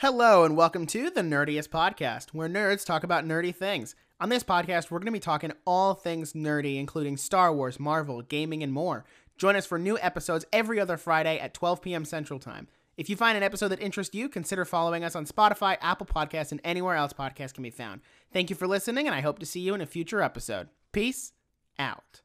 Hello, and welcome to the Nerdiest Podcast, where nerds talk about nerdy things. On this podcast, we're going to be talking all things nerdy, including Star Wars, Marvel, gaming, and more. Join us for new episodes every other Friday at 12 p.m. Central Time. If you find an episode that interests you, consider following us on Spotify, Apple Podcasts, and anywhere else podcasts can be found. Thank you for listening, and I hope to see you in a future episode. Peace out.